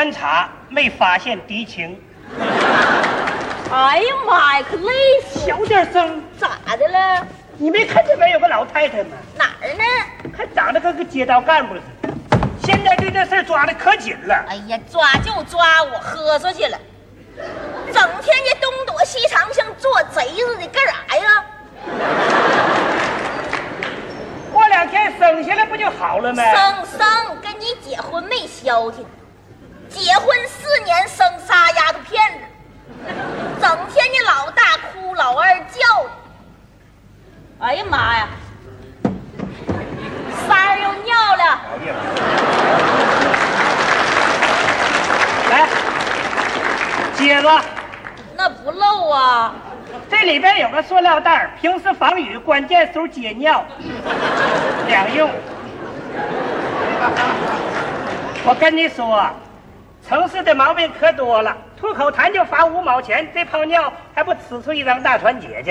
观察，没发现敌情。哎呀妈呀，可累死！小点声，咋的了？你没看这边有个老太太吗？哪儿呢？还长得跟个街道干部似的。现在对这事抓的可紧了。哎呀，抓就抓，我喝出去了。整天这东躲西藏，像做贼似的，干啥呀？过两天生下来不就好了吗？生生跟你结婚没消停，结婚四年生仨丫头片子，整天你老大哭老二叫的。哎呀妈呀！三儿又尿了。来，接着，那不漏啊！这里边有个塑料袋儿，平时防雨，关键时候接尿，两用。我跟你说，城市的毛病可多了，吐口痰就罚五毛钱，这泡尿还不呲出一张大团结去？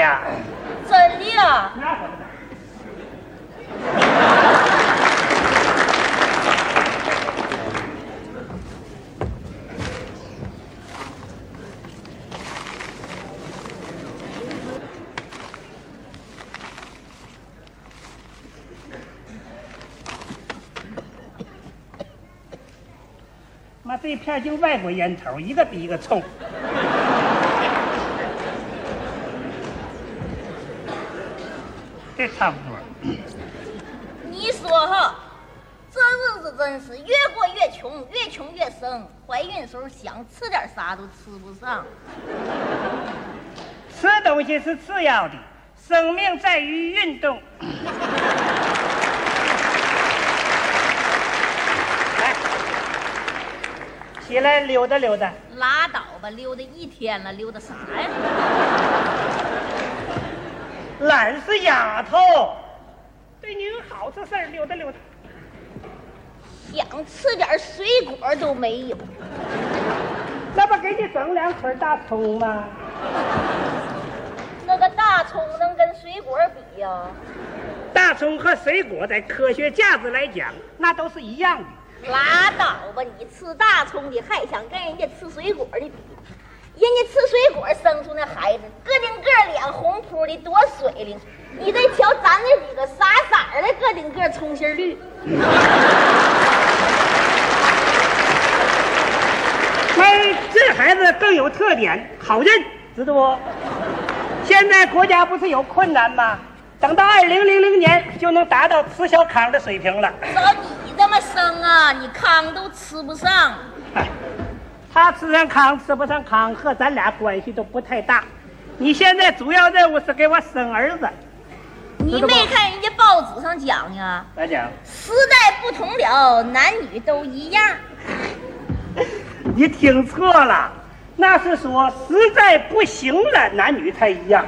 真的呀？那可不这片就外国烟头，一个比一个冲。这差不多。你说哈，这日子真是越过越穷，越穷越生。怀孕时候想吃点啥都吃不上。吃东西是次要的，生命在于运动。起来溜达溜达。拉倒吧，溜达一天了，溜达啥呀？懒是丫头，对你有好处事儿，溜达溜达。想吃点水果都没有。那不给你整两捆大葱吗？那个大葱能跟水果比呀？大葱和水果在科学价值来讲，那都是一样的。拉你吃大葱的还想跟人家吃水果的比？人家吃水果生出那孩子，个顶个脸红扑的，多水灵。你再瞧咱那几个傻傻的，个顶个葱心绿。哎，这孩子更有特点，好认，知道不？现在国家不是有困难吗？等到二零零零年就能达到吃小康的水平了。找你这么生啊，你糠都吃不上。哎，他吃上糠吃不上糠和咱俩关系都不太大。你现在主要任务是给我生儿子。你没看人家报纸上讲呀？咋讲？时代不同了，男女都一样。你听错了，那是说实在不行了，男女才一样。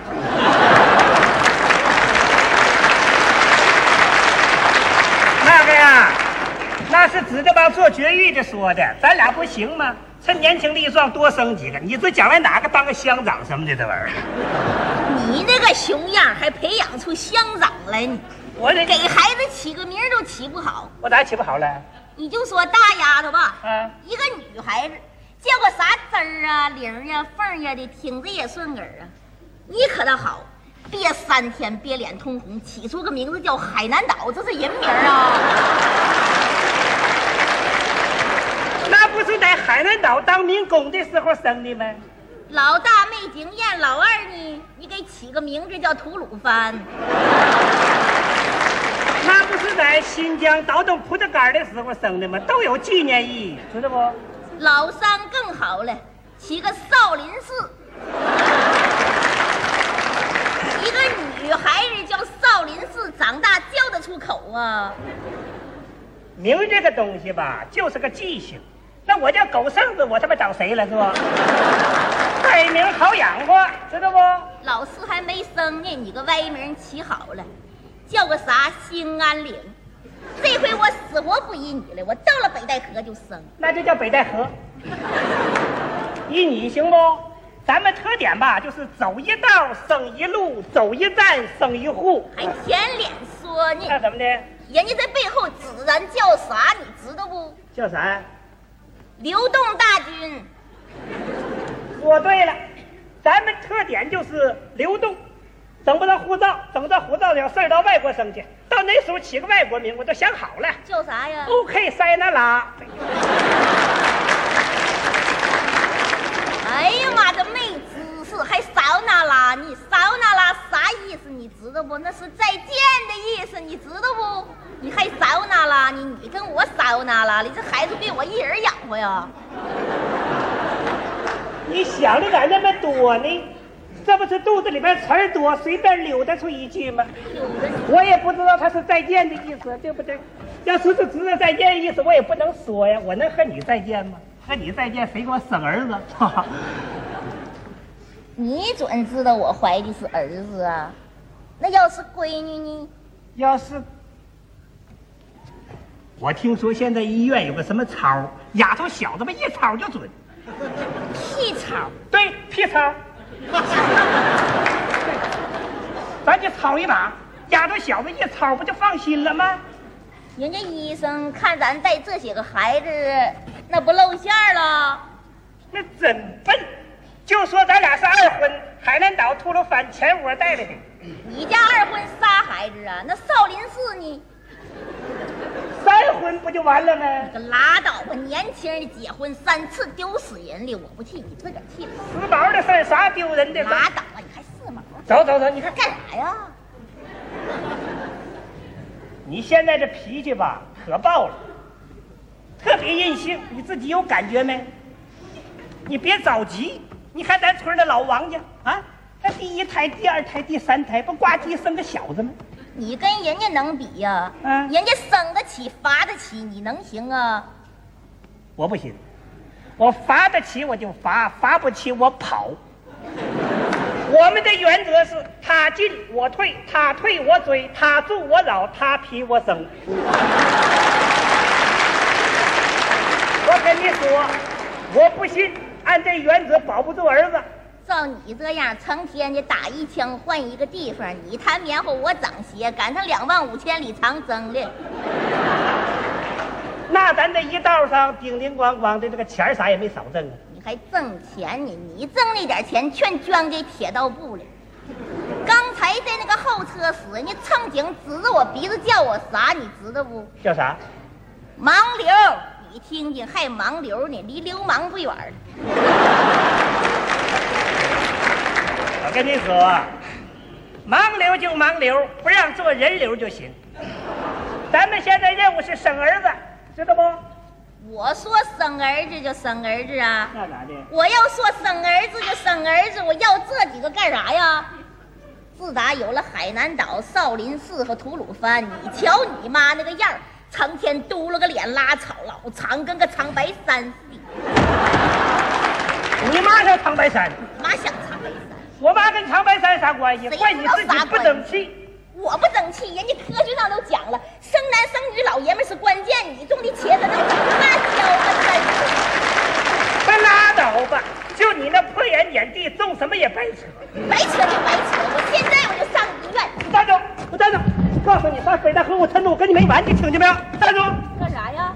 那个呀，那是指着帮做绝育的说的，咱俩不行吗？趁年轻力壮多生几个，你这将来哪个当个乡长什么的这玩意儿？你那个熊样还培养出乡长来呢？我这给孩子起个名都起不好，我咋起不好了？你就说大丫头吧，嗯一个女孩子叫个啥滋儿啊、铃儿呀、凤儿呀的，听着也顺耳啊。你可倒好，憋三天憋脸通红，起出个名字叫海南岛，这是人名啊。那不是在海南岛当民工的时候生的吗？老大没经验，老二呢，你给起个名字叫吐鲁番。那不是在新疆倒腾葡萄干的时候生的吗？都有纪念意义，知道不？老三更好了，起个少林寺。一个女孩子叫少林寺，长大叫得出口啊？名这个东西吧，就是个记性。那我叫狗剩子，我他妈找谁了是吧？歪名好养活，知道不？老四还没生呢，你个歪名起好了，叫个啥兴安岭。这回我死活不依你了，我到了北戴河就生。那就叫北戴河。依你行不？咱们特点吧，就是走一道生一路，走一站生一户。还舔脸说呢？那怎么的？人家在背后指咱叫啥，你知道不叫啥呀？流动大军。说对了，咱们特点就是流动，整不着护照，整着护照有事儿到外国生去，到那时候起个外国名，我都想好了。叫啥呀？OK，塞那拉。哎呀妈，这没知识，还烧那拉？你烧那拉啥意思？你知道不？那是再见的意思，你知道不？你还烧那了？你你跟我烧那了？你这孩子被我一人养活呀？你想的咋那么多呢？这不是肚子里边词儿多，随便溜达出一句吗？我也不知道他是再见的意思，对不对？要说是知道再见的意思，我也不能说呀。我能和你再见吗？和你再见，谁给我生儿子？哈 哈 你准知道我怀的是儿子啊？那要是闺女呢？要是我听说现在医院有个什么操，丫头小子们一操就准。屁操！对，屁操。咱就操一把，丫头小子一操不就放心了吗？人家医生看咱带这些个孩子，那不露馅了？那真笨，就说咱俩是二婚，海南岛秃噜番前窝带来的，你家二婚仨孩子啊？那少林寺呢？三婚不就完了吗？你可拉倒吧！年轻人结婚三次丢死人了，我不气，你自个儿气吧。时髦的事儿啥丢人的？拉倒吧，你还四毛？走走走，你看干啥呀？你现在这脾气吧，可爆了，特别任性，你自己有感觉没？你别着急，你看咱村的老王家啊，那第一胎、第二胎、第三胎，不呱唧生个小子吗？你跟人家能比呀、嗯人家生得起，罚得起，你能行啊？我不行，我罚得起我就罚，罚不起我跑。我们的原则是他进我退，他退我追，他住我扰，他批我生。我跟你说，我不信，按这原则保不住儿子。照你这样，成天的打一枪换一个地方，你弹棉花，我长鞋，赶上两万五千里长征了。那咱这一道上叮叮咣咣的，这个钱啥也没少挣啊。你还挣钱呢？你挣那点钱全捐给铁道部了。刚才在那个候车室，人家乘警指着我鼻子叫我啥，你知道不？叫啥？盲流，你听听，还盲流呢，离流氓不远儿。我跟你说，盲流就盲流，不让做人流就行。咱们现在任务是生儿子，知道不？我说生儿子就生儿子啊，那咋的？我要说生儿子就生儿子，我要这几个干啥呀？自打有了海南岛、少林寺和吐鲁番，你瞧你妈那个样儿，成天嘟了个脸，拉草老长，跟个长白山似的。你妈叫长白山，妈想长白山，我妈跟长白山啥关系？怪你自己不争气。我不争气，人家科学上都讲了，生男生女老爷们是关键，你种的茄子能长辣椒啊？快拉倒吧！就你那破眼眼地，种什么也白扯。白扯就白扯，我现在我就上医院。你站住！我站住！告诉你，上北戴河我吞住，我跟你没完，你听见没有？站住！干啥呀？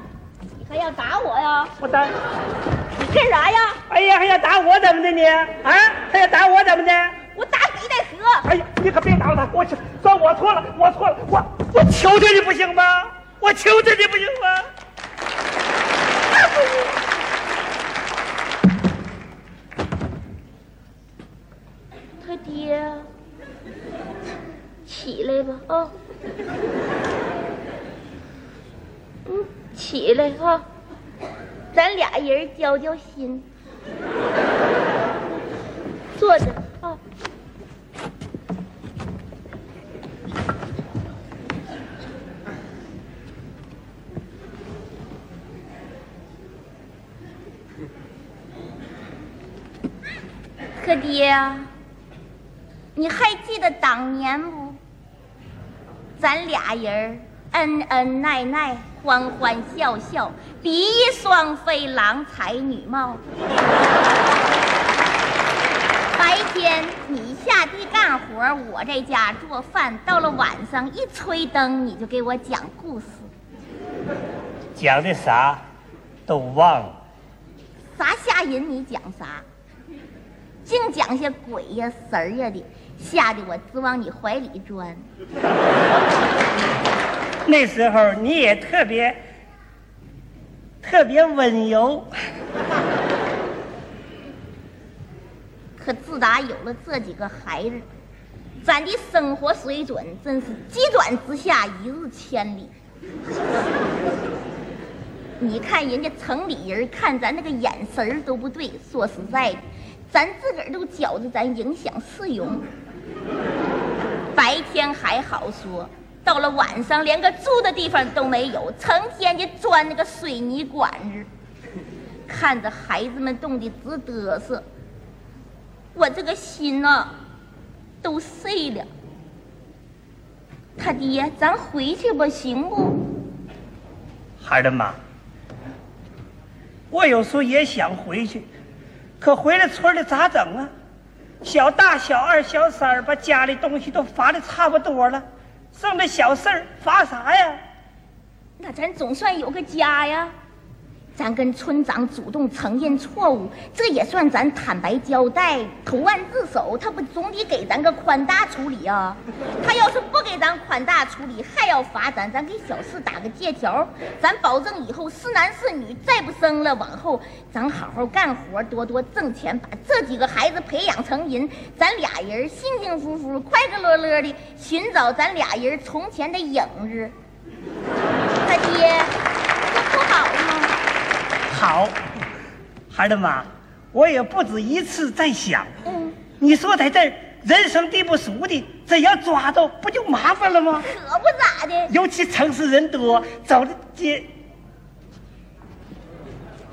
你还要打我呀？我打。你干啥呀？哎呀，还要打我怎么的你？啊，还要打我怎么的？我打北戴河。哎呀，你可别打了他，我去，算我错了，我错了，我我求求你不行吗？我求求你不行吗？他爹，起来吧啊！嗯，起来哈、咱俩人交交心，坐着啊。可爹呀，你还记得当年不？咱俩人恩恩爱爱，欢欢笑笑，比翼双飞，郎才女貌。白天你下地干活，我在家做饭。到了晚上一吹灯，你就给我讲故事。讲的啥？都忘了。啥吓人你讲啥？净讲些鬼呀神儿呀的，吓得我直往你怀里钻。那时候你也特别特别温柔，可自打有了这几个孩子，咱的生活水准真是急转直下，一日千里。你看人家城里人看咱那个眼神都不对，说实在的，咱自个儿都觉着咱影响市容。白天还好说，到了晚上连个住的地方都没有，成天就钻那个水泥管子，看着孩子们冻得直嘚瑟，我这个心呐、都碎了。他爹，咱回去吧，行不？孩儿的妈，我有时候也想回去，可回了村里咋整啊？小大、小二、小三儿把家里东西都罚的差不多了，剩的小事儿罚啥呀？那咱总算有个家呀。咱跟村长主动承认错误，这也算咱坦白交代、投案自首。他不总得给咱个宽大处理啊？他要是不给咱宽大处理，还要罚咱，咱给小四打个借条，咱保证以后是男是女再不生了，往后咱好好干活，多多挣钱，把这几个孩子培养成人，咱俩人幸幸福福、快快乐乐的寻找咱俩人从前的影子。他爹，这不好吗？好，孩儿的妈，我也不止一次在想，嗯，你说在这儿人生地不熟的，真要抓到不就麻烦了吗？可不咋的。尤其城市人多，走的街。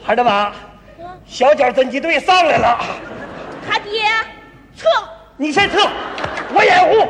孩儿的妈，小脚侦缉队上来了，他爹，撤！你先撤，我掩护。